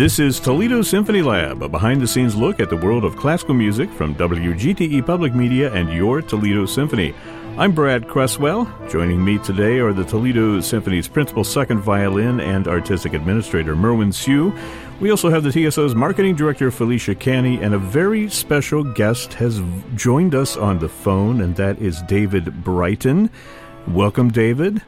This is Toledo Symphony Lab, a behind the scenes look at the world of classical music from WGTE Public Media and your Toledo Symphony. I'm Brad Cresswell. Joining me today are the Toledo Symphony's principal second violin and artistic administrator, Merwin Siu. We also have the TSO's marketing director, Felicia Canny, and a very special guest has joined us on the phone, and that is David Brighton. Welcome, David.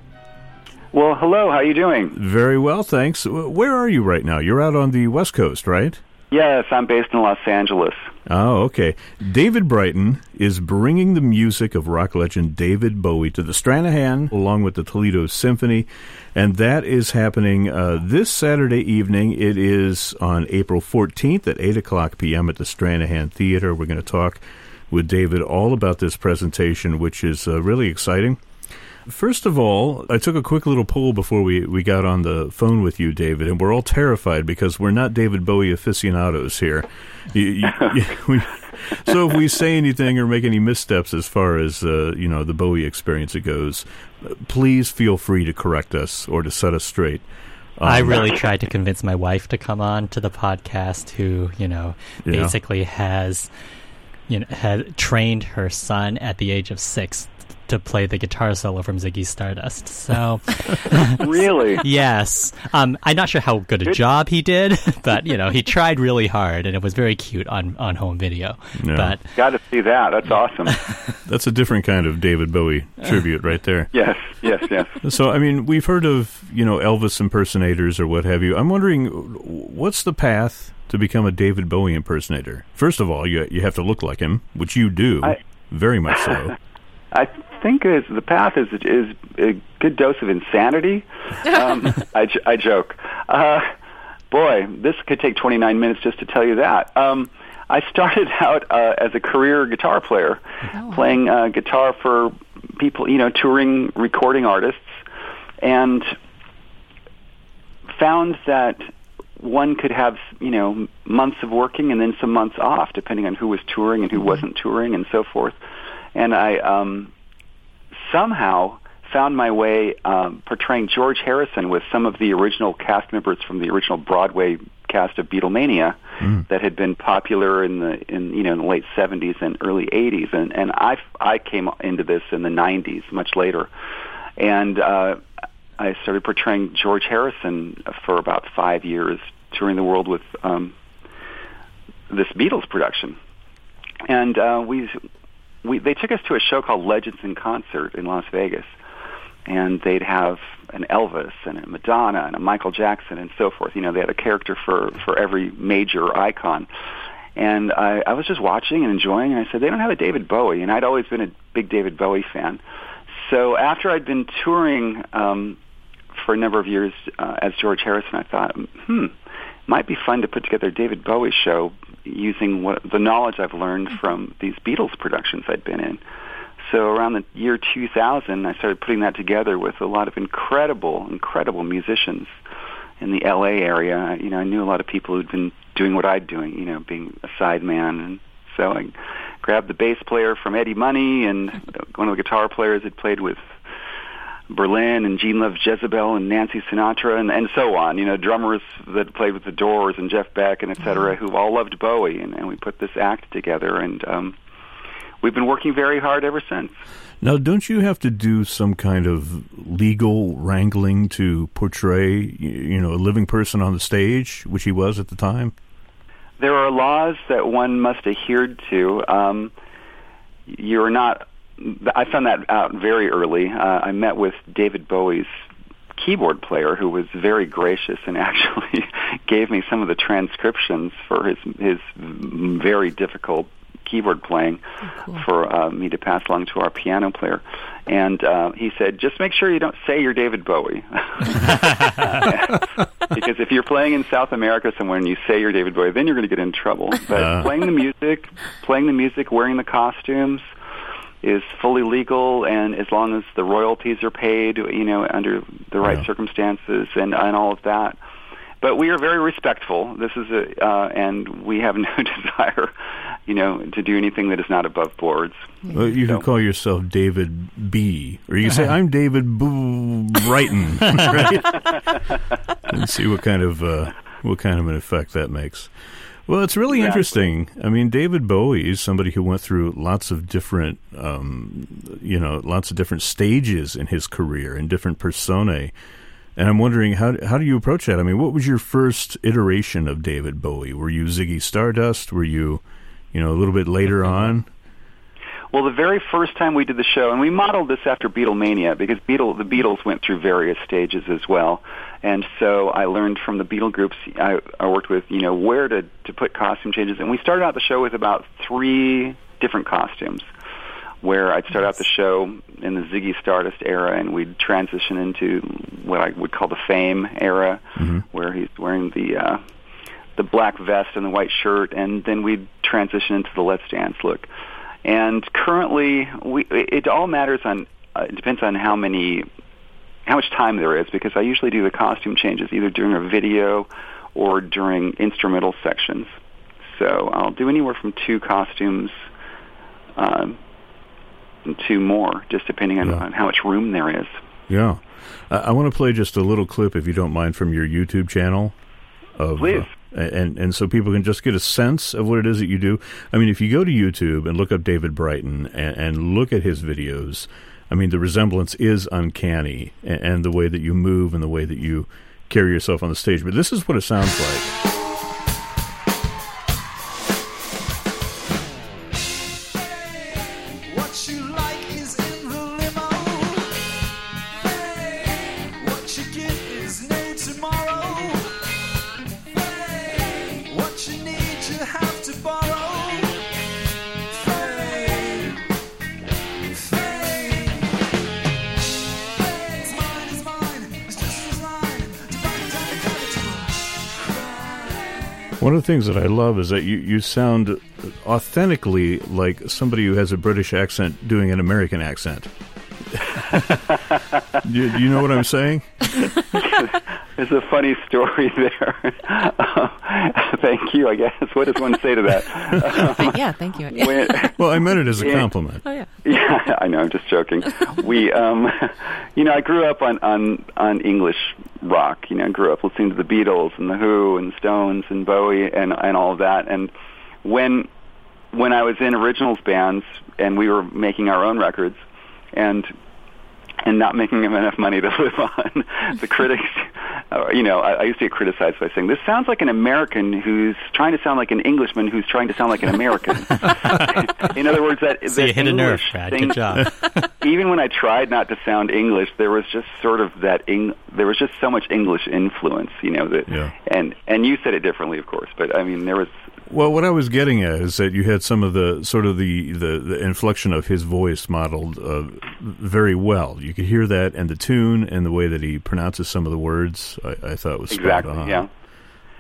Well, hello. How are you doing? Very well, thanks. Where are you right now? You're out on the West Coast, right? Yes, I'm based in Los Angeles. Oh, okay. David Brighton is bringing the music of rock legend David Bowie to the Stranahan along with the Toledo Symphony, and that is happening uh, this Saturday evening. It is on April 14th at 8 o'clock p.m. at the Stranahan Theater. We're going to talk with David all about this presentation, which is uh, really exciting. First of all, I took a quick little poll before we, we got on the phone with you, David, and we're all terrified because we're not David Bowie aficionados here. You, you, we, so if we say anything or make any missteps as far as uh, you know the Bowie experience it goes, please feel free to correct us or to set us straight. Um, I really tried to convince my wife to come on to the podcast, who you know yeah. basically has you know had trained her son at the age of six to play the guitar solo from Ziggy Stardust. So, really, yes. Um, I'm not sure how good a job he did, but you know, he tried really hard, and it was very cute on on home video. Yeah. But got to see that. That's awesome. That's a different kind of David Bowie tribute, right there. yes, yes, yes. So, I mean, we've heard of you know Elvis impersonators or what have you. I'm wondering, what's the path? To become a David Bowie impersonator, first of all, you you have to look like him, which you do, I, very much so. I think is the path is is a good dose of insanity. Um, I, I joke. Uh, boy, this could take 29 minutes just to tell you that. Um, I started out uh, as a career guitar player, oh. playing uh, guitar for people, you know, touring recording artists, and found that one could have, you know, months of working and then some months off, depending on who was touring and who mm-hmm. wasn't touring and so forth and I um, somehow found my way um, portraying George Harrison with some of the original cast members from the original Broadway cast of Beatlemania mm. that had been popular in the in you know in the late 70s and early 80s and and I I came into this in the 90s much later. And uh I started portraying George Harrison for about 5 years touring the world with um this Beatles production. And uh we we they took us to a show called Legends in Concert in Las Vegas, and they'd have an Elvis and a Madonna and a Michael Jackson and so forth. You know, they had a character for for every major icon. And I, I was just watching and enjoying, and I said, they don't have a David Bowie, and I'd always been a big David Bowie fan. So after I'd been touring um, for a number of years uh, as George Harrison, I thought, hmm, might be fun to put together a David Bowie show using what, the knowledge I've learned mm-hmm. from these Beatles productions I'd been in. So around the year 2000, I started putting that together with a lot of incredible, incredible musicians in the LA area. You know, I knew a lot of people who'd been doing what I'd doing, you know, being a sideman, and so I grabbed the bass player from Eddie Money and one of the guitar players had played with Berlin and Gene Loves Jezebel and Nancy Sinatra and, and so on. You know, drummers that played with the Doors and Jeff Beck and et cetera, mm-hmm. who all loved Bowie, and, and we put this act together, and um, we've been working very hard ever since. Now, don't you have to do some kind of legal wrangling to portray, you know, a living person on the stage, which he was at the time? There are laws that one must adhere to. Um, you're not I found that out very early. Uh, I met with David Bowie's keyboard player who was very gracious and actually gave me some of the transcriptions for his his very difficult keyboard playing oh, cool. for uh, me to pass along to our piano player. And uh, he said, just make sure you don't say you're David Bowie. because if you're playing in South America somewhere and you say you're David Bowie, then you're going to get in trouble. But uh. playing the music, playing the music, wearing the costumes, is fully legal, and as long as the royalties are paid, you know, under the right yeah. circumstances and and all of that. But we are very respectful. This is a, uh, and we have no desire, you know, to do anything that is not above boards. Well, you so. can call yourself David B, or you can say I'm David Boo Brighton, right? and see what kind of uh, what kind of an effect that makes. Well, it's really exactly. interesting. I mean, David Bowie is somebody who went through lots of different, um, you know, lots of different stages in his career and different personae. And I'm wondering how how do you approach that? I mean, what was your first iteration of David Bowie? Were you Ziggy Stardust? Were you, you know, a little bit later on? Well, the very first time we did the show, and we modeled this after Beatlemania because Beatle, the Beatles went through various stages as well. And so I learned from the Beatle groups I, I worked with, you know, where to, to put costume changes. And we started out the show with about three different costumes where I'd start out the show in the Ziggy Stardust era, and we'd transition into what I would call the Fame era, mm-hmm. where he's wearing the uh, the black vest and the white shirt, and then we'd transition into the Let's Dance look. And currently, we, it all matters on. Uh, it depends on how many, how much time there is, because I usually do the costume changes either during a video or during instrumental sections. So I'll do anywhere from two costumes. Um, two more, just depending on, yeah. on how much room there is. Yeah. I, I want to play just a little clip, if you don't mind, from your YouTube channel. Of, Please. Uh, and and so people can just get a sense of what it is that you do. I mean, if you go to YouTube and look up David Brighton and, and look at his videos, I mean, the resemblance is uncanny, and, and the way that you move and the way that you carry yourself on the stage. But this is what it sounds like. The things that I love is that you, you sound authentically like somebody who has a British accent doing an American accent. do, do, you know what I'm saying? There's a funny story there. Uh, thank you, I guess. What does one say to that? Um, yeah, thank you. When, well, I meant it as a compliment. Oh, yeah. Yeah, I know. I'm just joking. We, um, you know, I grew up on on on English rock. You know, grew up listening to the Beatles and the Who and Stones and Bowie and and all of that. And when when I was in originals bands and we were making our own records and and not making enough money to live on, the critics, uh, you know, I, I used to get criticized by saying, "This sounds like an American who's trying to sound like an Englishman who's trying to sound like an American." in other words, that so you hit English a nerve, Brad. Thing, Good job. even when I tried not to sound English, there was just sort of that. Eng- there was just so much English influence, you know. That yeah. and and you said it differently, of course, but I mean, there was well, what I was getting at is that you had some of the sort of the, the, the inflection of his voice modeled uh, very well. You could hear that, and the tune and the way that he pronounces some of the words, I, I thought was exactly yeah.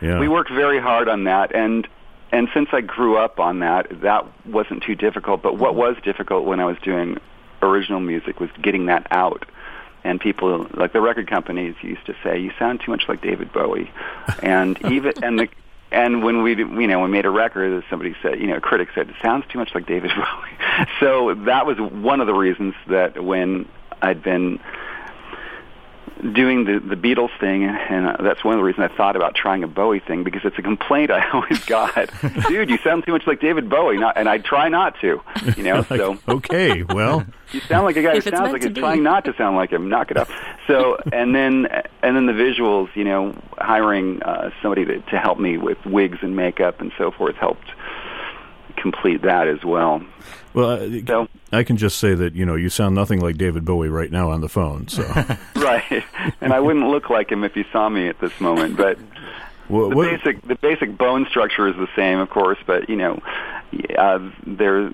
Yeah, we worked very hard on that, and and since I grew up on that, that wasn't too difficult. But what was difficult when I was doing original music was getting that out and people like the record companies used to say you sound too much like David Bowie and even and the and when we, you know, we made a record, somebody said, you know, a critic said, it sounds too much like David Bowie. so that was one of the reasons that when I'd been doing the the Beatles thing, and that's one of the reasons I thought about trying a Bowie thing because it's a complaint I always got. Dude, you sound too much like David Bowie, not, and I try not to. You know, like, so okay, well, you sound like a guy who sounds like he's trying not to sound like him. Knock it up. So, and then and then the visuals, you know, hiring uh, somebody to, to help me with wigs and makeup and so forth helped complete that as well. Well, uh, so, I can just say that you know you sound nothing like David Bowie right now on the phone. So right, and I wouldn't look like him if you saw me at this moment. But the what, basic the basic bone structure is the same, of course. But you know, uh, they're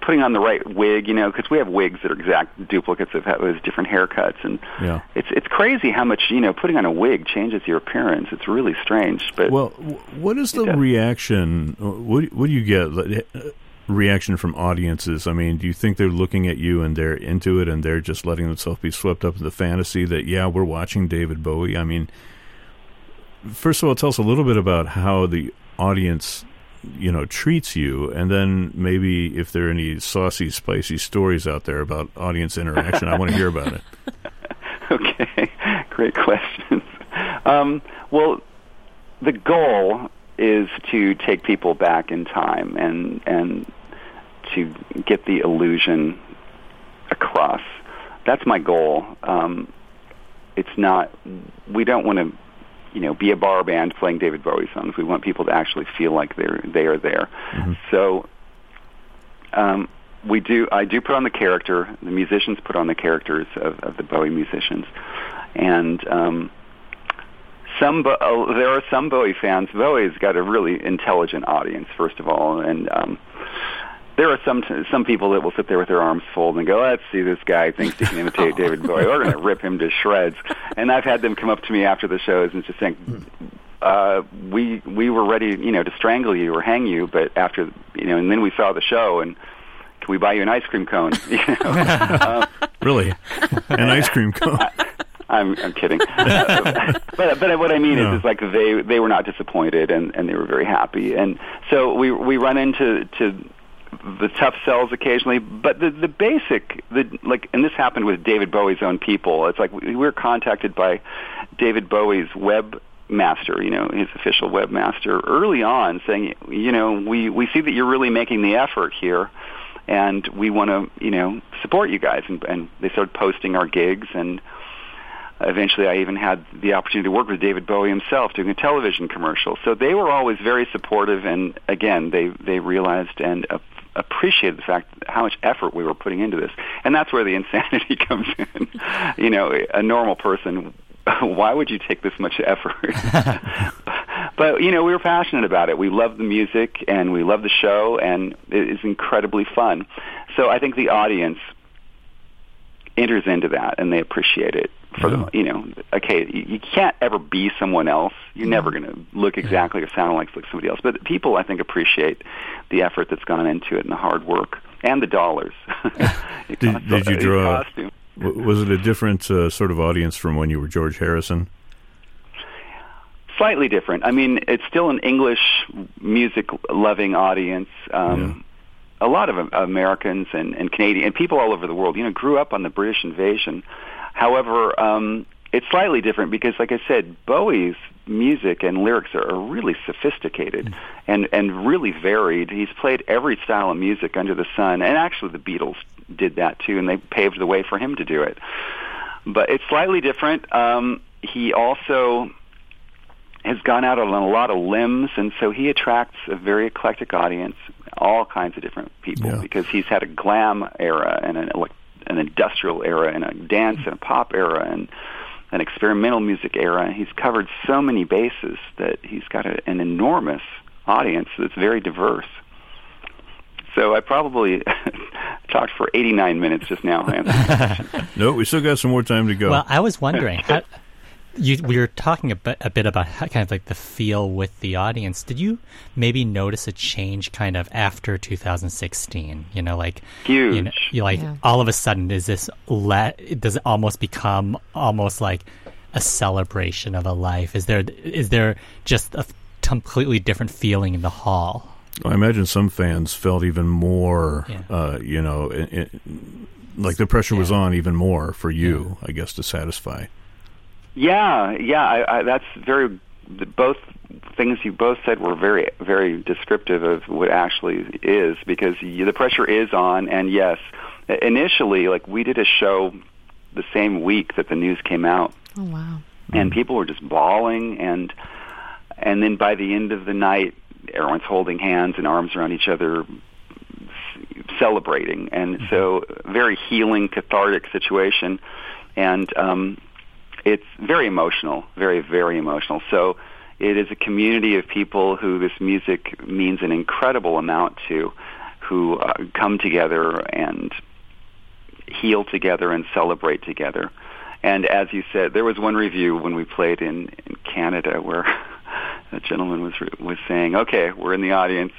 putting on the right wig. You know, because we have wigs that are exact duplicates of those different haircuts, and yeah. it's it's crazy how much you know putting on a wig changes your appearance. It's really strange. But well, what is the reaction? What what do you get? reaction from audiences? I mean, do you think they're looking at you and they're into it and they're just letting themselves be swept up in the fantasy that yeah, we're watching David Bowie? I mean, first of all, tell us a little bit about how the audience you know treats you and then maybe if there are any saucy spicy stories out there about audience interaction i want to hear about it okay great questions um, well the goal is to take people back in time and and to get the illusion across. That's my goal. Um, it's not. We don't want to, you know, be a bar band playing David Bowie songs. We want people to actually feel like they're they are there. Mm-hmm. So. Um, we do. I do put on the character. The musicians put on the characters of, of the Bowie musicians, and um, some uh, there are some Bowie fans. Bowie's got a really intelligent audience, first of all, and um, there are some some people that will sit there with their arms folded and go, "Let's see, this guy thinks he can imitate David Bowie. We're going to rip him to shreds." And I've had them come up to me after the shows and just think, uh, "We we were ready, you know, to strangle you or hang you, but after you know, and then we saw the show and." Can we buy you an ice cream cone? you know? um, really, an ice cream cone? I'm I'm kidding. but but what I mean no. is is like they they were not disappointed and and they were very happy. And so we we run into to the tough sells occasionally, but the the basic the like and this happened with David Bowie's own people. It's like we were contacted by David Bowie's web master, you know, his official webmaster early on saying, you know, we we see that you're really making the effort here and we want to, you know, support you guys and and they started posting our gigs and eventually I even had the opportunity to work with David Bowie himself doing a television commercial. So they were always very supportive and again they they realized and appreciated the fact how much effort we were putting into this. And that's where the insanity comes in. you know, a normal person why would you take this much effort? but you know, we were passionate about it. We love the music and we love the show and it is incredibly fun. So I think the audience enters into that and they appreciate it for yeah. the you know okay you, can't ever be someone else. You're yeah. never going to look exactly or sound like, somebody else. But people i think appreciate the effort that's gone into it and the hard work and the dollars. Did, did you draw was it a different uh, sort of audience from when you were george harrison? Slightly different. I mean it's still an english music loving audience. Um, yeah a lot of Americans and, and Canadian and people all over the world, you know, grew up on the British invasion However, um, it's slightly different because, like I said, Bowie's music and lyrics are, are really sophisticated mm. and and really varied. He's played every style of music under the sun, and actually, the Beatles did that too, and they paved the way for him to do it. But it's slightly different. Um, he also has gone out on a lot of limbs, and so he attracts a very eclectic audience, all kinds of different people, yeah. because he's had a glam era and an an industrial era and a dance and a pop era and an experimental music era. And He's covered so many bases that he's got a, an enormous audience that's very diverse. So I probably talked for 89 minutes just now. no, we still got some more time to go. Well, I was wondering, how, you, we were talking a bit, a bit about how, kind of like the feel with the audience. Did you maybe notice a change kind of after 2016? You know, like huge. You know, you like yeah. all of a sudden is this let does it almost become almost like a celebration of a life? Is there is there just a completely different feeling in the hall? I imagine some fans felt even more, yeah. uh, you know, it, it, like the pressure yeah. was on even more for you, I guess, to satisfy. Yeah, yeah, I, I, that's very. Both things you both said were very, very descriptive of what actually is because you, the pressure is on. And yes, initially, like we did a show the same week that the news came out. Oh wow! And people were just bawling, and and then by the end of the night, everyone's holding hands and arms around each other, celebrating, and mm-hmm. so very healing, cathartic situation. And um, it's very emotional, very, very emotional. So it is a community of people who this music means an incredible amount to, who uh, come together and heal together and celebrate together. And as you said, there was one review when we played in, in Canada where a gentleman was was saying, "Okay, we're in the audience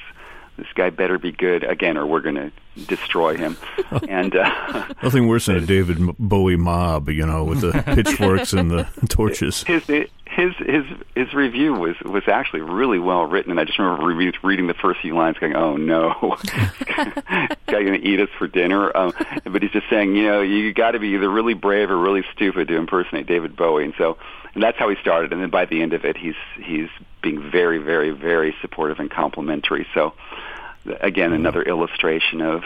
this guy better be good again, or we're going to destroy him. and uh, nothing worse than a David Bowie mob, you know, with the pitchforks and the torches. His his his his review was was actually really well written, and I just remember re- reading the first few lines, going, "Oh no, guy going to eat us for dinner." Um, but he's just saying, you know, you got to be either really brave or really stupid to impersonate David Bowie, and so and that's how he started. And then by the end of it, he's he's being very, very, very supportive and complimentary. So, again, mm-hmm. another illustration of.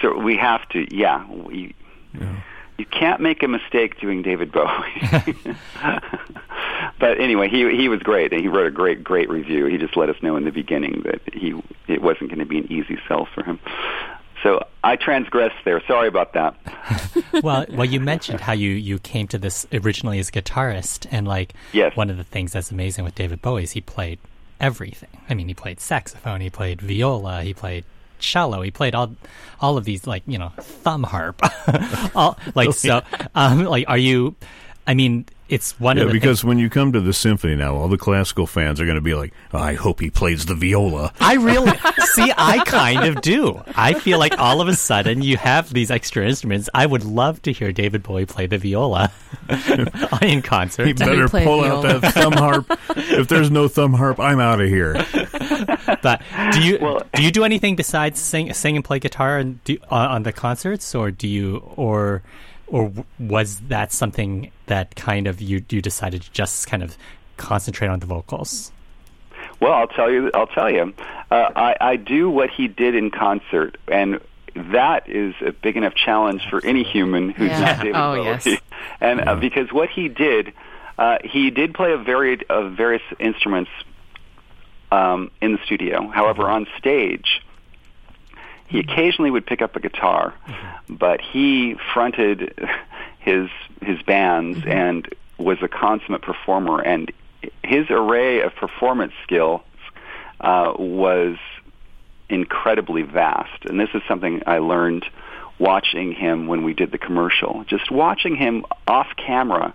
So we have to, yeah, we. Yeah. You can't make a mistake doing David Bowie. but anyway, he he was great, and he wrote a great great review. He just let us know in the beginning that he it wasn't going to be an easy sell for him. So I transgressed there. Sorry about that. well, well, you mentioned how you, you came to this originally as a guitarist, and like yes. one of the things that's amazing with David Bowie is he played everything. I mean, he played saxophone, he played viola, he played cello, he played all all of these like you know thumb harp, all, like so. Um, like, are you? I mean, it's one yeah, of the because things. when you come to the symphony now, all the classical fans are going to be like, oh, "I hope he plays the viola." I really see. I kind of do. I feel like all of a sudden you have these extra instruments. I would love to hear David Bowie play the viola in concert. He better pull out that thumb harp. if there's no thumb harp, I'm out of here. but do you well, do you do anything besides sing, sing and play guitar and do, uh, on the concerts, or do you or or was that something that kind of you you decided to just kind of concentrate on the vocals? Well, I'll tell you. I'll tell you. Uh, I, I do what he did in concert, and that is a big enough challenge for any human who's yeah. not David oh, Bowie. Yes. And uh, because what he did, uh, he did play a varied of various instruments um, in the studio. However, on stage, he occasionally would pick up a guitar, but he fronted his his bands mm-hmm. and was a consummate performer. And his array of performance skills uh, was incredibly vast. And this is something I learned watching him when we did the commercial. Just watching him off camera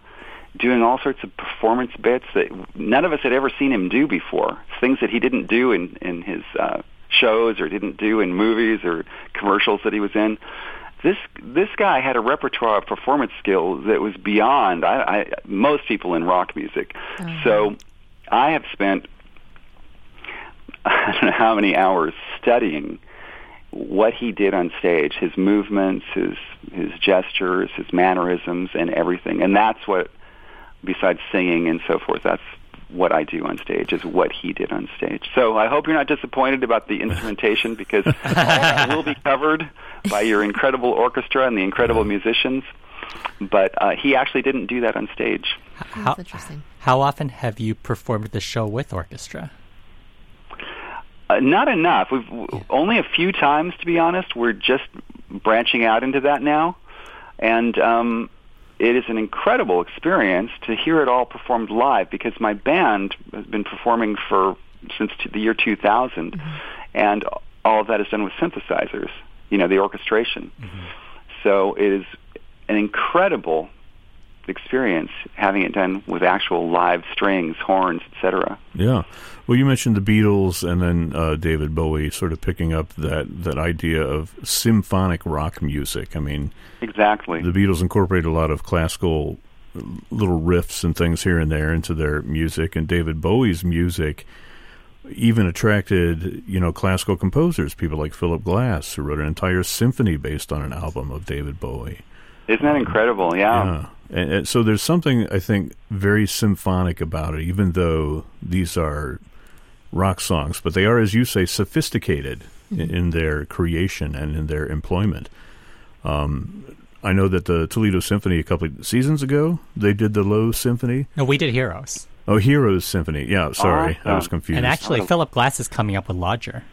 doing all sorts of performance bits that none of us had ever seen him do before. Things that he didn't do in in his uh, shows or didn't do in movies or commercials that he was in. This this guy had a repertoire of performance skills that was beyond I, I, most people in rock music. Mm-hmm. So I have spent I don't know how many hours studying what he did on stage, his movements, his his gestures, his mannerisms, and everything. And that's what, besides singing and so forth, that's what I do on stage is what he did on stage. So I hope you're not disappointed about the instrumentation because all that will be covered by your incredible orchestra and the incredible musicians. But uh, he actually didn't do that on stage. How, That's interesting. How often have you performed the show with orchestra? Uh, not enough. We've yeah. only a few times, to be honest. We're just branching out into that now, and um, it is an incredible experience to hear it all performed live because my band has been performing for since the year 2000, mm-hmm. and all of that is done with synthesizers. You know, the orchestration. Mm-hmm. So it is an incredible experience having it done with actual live strings, horns, etc. Yeah. Well, you mentioned the Beatles and then uh, David Bowie sort of picking up that, that idea of symphonic rock music. I mean, exactly. The Beatles incorporated a lot of classical little riffs and things here and there into their music, and David Bowie's music even attracted you know classical composers, people like Philip Glass, who wrote an entire symphony based on an album of David Bowie. Isn't that incredible? Yeah. yeah. And, and so there's something I think very symphonic about it, even though these are rock songs, but they are, as you say, sophisticated mm-hmm. in, in, their creation and in their employment. Um, I know that the Toledo Symphony a couple of seasons ago they did the Low Symphony. No, we did Heroes. Oh, Heroes Symphony. Yeah, sorry, I was confused. And actually, oh. Philip Glass is coming up with Lodger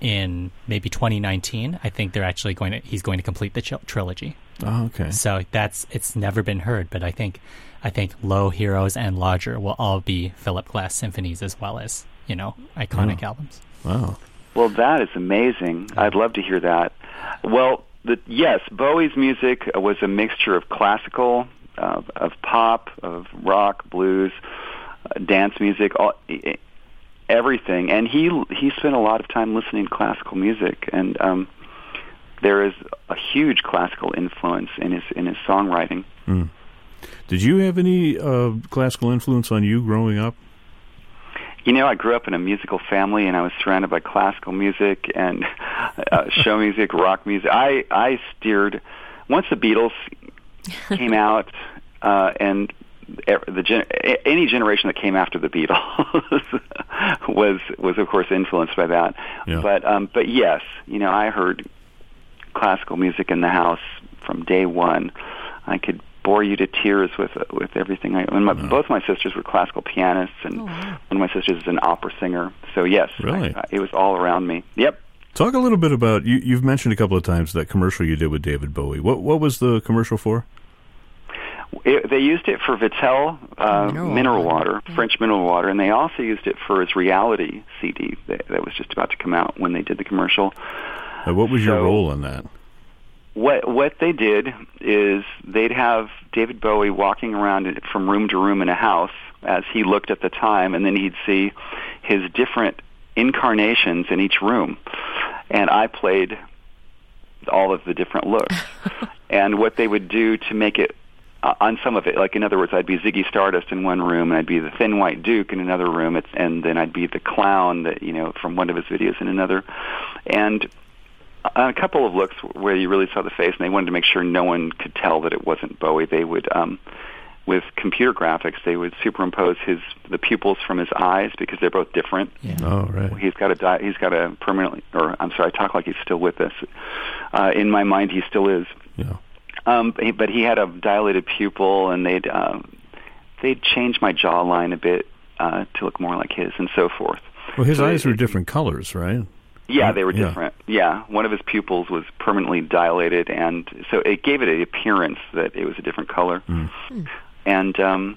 in maybe 2019. I think they're actually going to. He's going to complete the ch- trilogy. Oh, okay. So that's it's never been heard, but I think I think Low Heroes and Lodger will all be Philip Glass symphonies as well as you know iconic oh. albums. Wow. Well, that is amazing. I'd love to hear that. Well, the, yes, Bowie's music was a mixture of classical, uh, of pop, of rock, blues, uh, dance music, all, everything. And he he spent a lot of time listening to classical music, and um, there is a huge classical influence in his in his songwriting. Mm. Did you have any uh, classical influence on you growing up? You know, I grew up in a musical family, and I was surrounded by classical music and uh, show music, rock music. I I steered once the Beatles came out, uh, and the gen- any generation that came after the Beatles was was of course influenced by that. Yeah. But um, but yes, you know, I heard classical music in the house from day one. I could bore you to tears with with everything. I, and my, No. both my sisters were classical pianists, and Oh, wow. one of my sisters is an opera singer. So yes, Really? I, I, it was all around me. Yep. Talk a little bit about you. You've mentioned a couple of times that commercial you did with David Bowie. What what was the commercial for? It, they used it for Vittel uh, Mineral mineral, water. water, French mineral water, and they also used it for his reality CD that, that was just about to come out when they did the commercial. Uh, what was your role in that? What what they did is they'd have David Bowie walking around from room to room in a house as he looked at the time, and then he'd see his different incarnations in each room, and I played all of the different looks. and what they would do to make it uh, on some of it, like in other words, I'd be Ziggy Stardust in one room, and I'd be the Thin White Duke in another room, it's, and then I'd be the clown that you know from one of his videos in another, and on a couple of looks where you really saw the face, and they wanted to make sure no one could tell that it wasn't Bowie. They would, um, with computer graphics, they would superimpose his the pupils from his eyes because they're both different. Yeah. Oh, right. He's got a di- he's got a permanently, or I'm sorry, I talk like he's still with us. Uh, in my mind, he still is. Yeah. Um, but he- but he had a dilated pupil, and they'd um, they'd change my jawline a bit uh, to look more like his, and so forth. Well, his So eyes it- were different colors, right? Yeah, they were different. Yeah, one of his pupils was permanently dilated, and so it gave it an appearance that it was a different color. Mm. And um,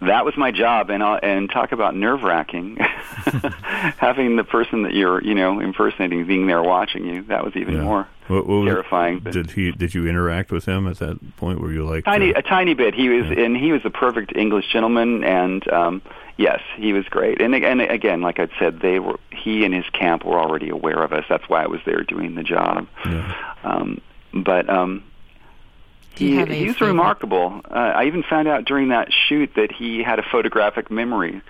that was my job. And uh, and talk about nerve wracking, having the person that you're you know impersonating being there watching you. That was even Yeah. more What, what was- terrifying. But Did he? Did you interact with him at that point? Were you like tiny uh, a tiny bit. He was Yeah. and he was a perfect English gentleman, and um, yes, he was great. And and again, like I said, they were he and his camp were already aware of us. That's why I was there doing the job. yeah. Um, but um, he, have a he's favorite- remarkable. Uh, I even found out during that shoot that he had a photographic memory.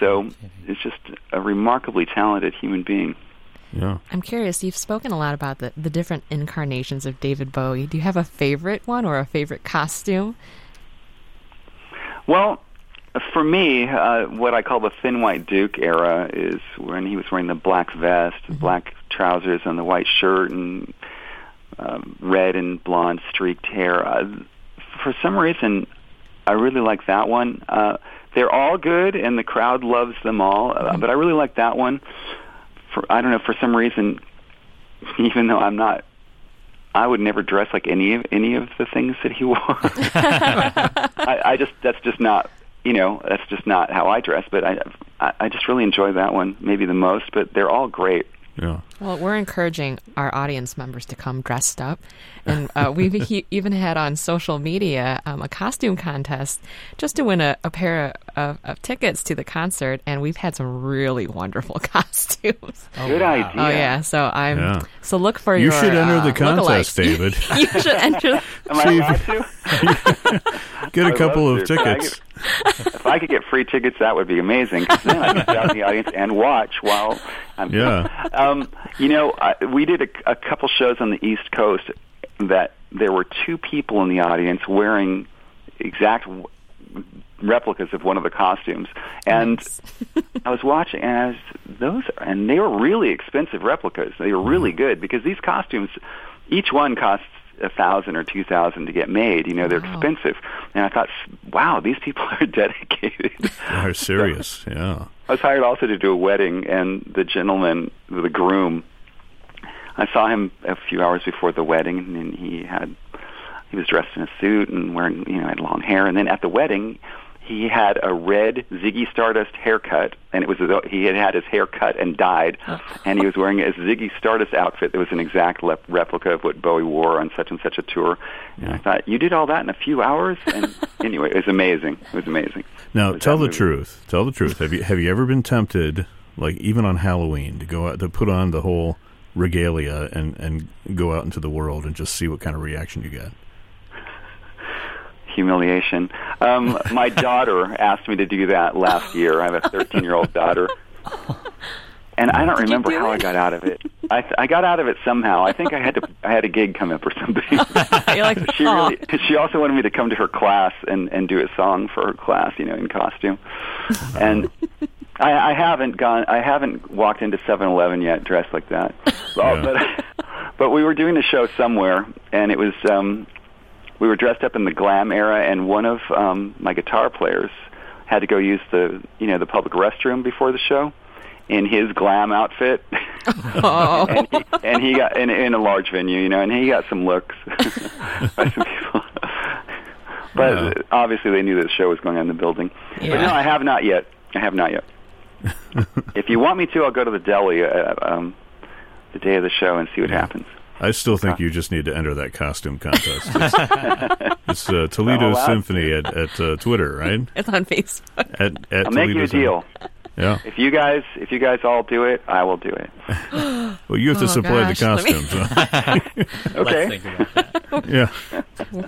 So it's just a remarkably talented human being. Yeah. I'm curious. You've spoken a lot about the, the different incarnations of David Bowie. Do you have a favorite one or a favorite costume? Well, for me, uh, what I call the Thin White Duke era is when he was wearing the black vest, Mm-hmm. black trousers, and the white shirt, and um, red and blonde streaked hair. Uh, for some reason, I really like that one. Uh, they're all good, and the crowd loves them all. Uh, but I really like that one. For I don't know, for some reason, even though I'm not. I would never dress like any of any of the things that he wore. I, I just that's just not you know that's just not how I dress. But I I I just really enjoy that one maybe the most. But they're all great. Yeah. Well, we're encouraging our audience members to come dressed up. And uh, we've he- even had on social media um, a costume contest just to win a, a pair of, of tickets to the concert. And we've had some really wonderful costumes. Oh, Good wow. idea. Oh, yeah. So I'm. Yeah. So look for You your. should enter uh, the contest, lookalikes. David. you should enter. Am I See allowed to? Get I a would couple of to, but I tickets. could- if I could get free tickets, that would be amazing. 'cause then I can sit out in the audience and watch while I'm. Yeah. Um, you know, I, we did a, a couple shows on the East Coast that there were two people in the audience wearing exact w- replicas of one of the costumes, and Nice. I was watching, and I was, those, are, and they were really expensive replicas. They were really good because these costumes, each one costs a thousand or two thousand to get made. You know, they're Wow. expensive. And I thought, wow, these people are dedicated. They're serious. Yeah. I was hired also to do a wedding, and the gentleman, the groom, I saw him a few hours before the wedding, and he had he was dressed in a suit and wearing you know had long hair, and then at the wedding. He had a red Ziggy Stardust haircut, and it was though he had had his hair cut and dyed, oh. and he was wearing a Ziggy Stardust outfit that was an exact lep- replica of what Bowie wore on such and such a tour. And I thought, you did all that in a few hours, and anyway, it was amazing. It was amazing. Now, Was tell the movie. truth. Tell the truth. Have you have you ever been tempted, like even on Halloween, to go out to put on the whole regalia and and go out into the world and just see what kind of reaction you get? Humiliation. Um, my daughter asked me to do that last year. I have a 13 year old daughter. and I don't Did remember do how I got out of it. I th- I got out of it somehow. I think I had to I had a gig come up or something. You're like, she really she also wanted me to come to her class and and do a song for her class, you know, in costume. And I, I haven't gone. I haven't walked into Seven Eleven yet dressed like that. Well, Yeah. But but we were doing a show somewhere, and it was um, we were dressed up in the glam era, and one of um, my guitar players had to go use the you know the public restroom before the show in his glam outfit. Oh. and, he, and he got in, in a large venue, you know, and he got some looks by some people. But Yeah. obviously, they knew that the show was going on in the building. But no, I have not yet. I have not yet. if you want me to, I'll go to the deli uh, um, the day of the show and see what happens. I still think you just need to enter that costume contest. It's, it's uh, Toledo All. Symphony at, at uh, Twitter, right? It's on Facebook. At, at I'll make you a Sym- deal. Yeah. If you guys, if you guys all do it, I will do it. Well, you have to Oh, supply gosh, the let me- costumes. huh? Okay. Let's think about that. yeah.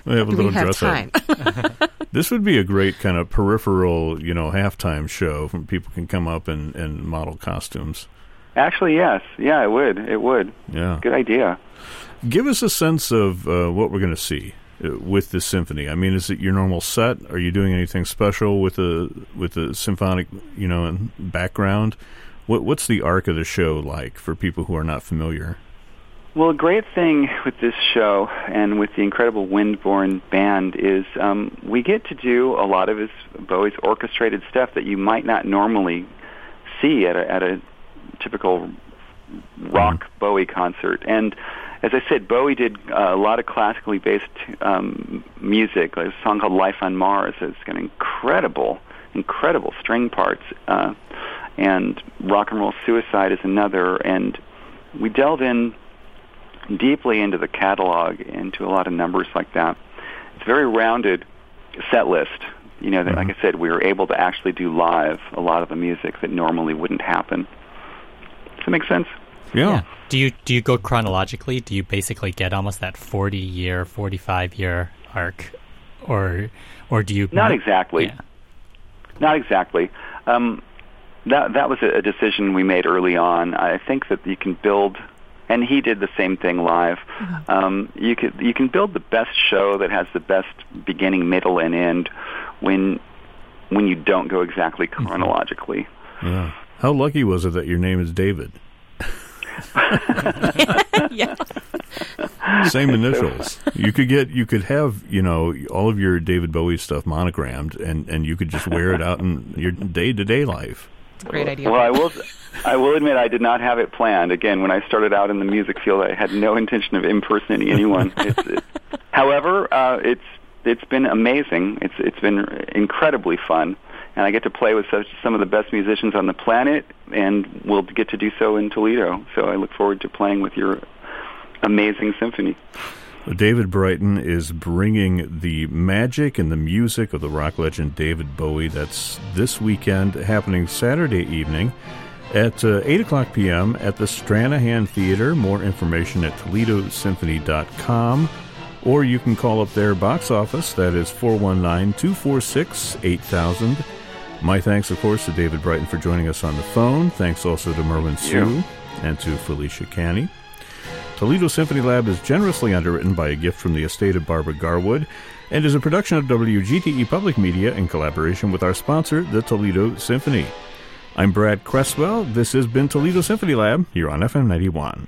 We have a Do little we have dress time? up. This would be a great kind of peripheral, you know, halftime show. From people can come up and, and model costumes. Actually, yes. Yeah, it would. It would. Yeah. Good idea. Give us a sense of uh, what we're going to see uh, with this symphony. I mean, is it your normal set? Are you doing anything special with the with the symphonic, you know, background? What what's the arc of the show like for people who are not familiar? Well, a great thing with this show and with the incredible Windborne band is um, we get to do a lot of his Bowie's orchestrated stuff that you might not normally see at a, at a typical rock Bowie concert. And as I said, Bowie did uh, a lot of classically based um, music. There's a song called "Life on Mars." It's got incredible, incredible string parts. Uh, and "Rock and Roll Suicide" is another. And we delve in deeply into the catalog, into a lot of numbers like that. It's a very rounded set list. You know, that, like I said, we were able to actually do live a lot of the music that normally wouldn't happen. Does that make sense? Yeah. Do you do you go chronologically? Do you basically get almost that forty year, forty five year arc, or or do you Not exactly. Yeah. Not exactly. Um, that that was a, a decision we made early on. I think that you can build, and he did the same thing live. Um, you could you can build the best show that has the best beginning, middle, and end when when you don't go exactly chronologically. Yeah. How lucky was it that your name is David? yeah. Same initials. You could get you could have, you know, all of your David Bowie stuff monogrammed and and you could just wear it out in your day-to-day life. It's a great idea. Well, I will. I will admit I did not have it planned. Again, when I started out in the music field, I had no intention of impersonating anyone. it's, it, however, uh, it's it's been amazing. It's it's been incredibly fun, and I get to play with such, some of the best musicians on the planet, and we'll get to do so in Toledo. So I look forward to playing with your amazing symphony. David Brighton is bringing the magic and the music of the rock legend David Bowie. That's this weekend, happening Saturday evening at uh, 8 o'clock p.m. at the Stranahan Theater. More information at ToledoSymphony.com. Or you can call up their box office. That is 419 246 8000. My thanks, of course, to David Brighton for joining us on the phone. Thanks also to Merwin Siu and to Felicia Canny. Toledo Symphony Lab is generously underwritten by a gift from the estate of Barbara Garwood and is a production of WGTE Public Media in collaboration with our sponsor, the Toledo Symphony. I'm Brad Cresswell. This has been Toledo Symphony Lab here on FM 91.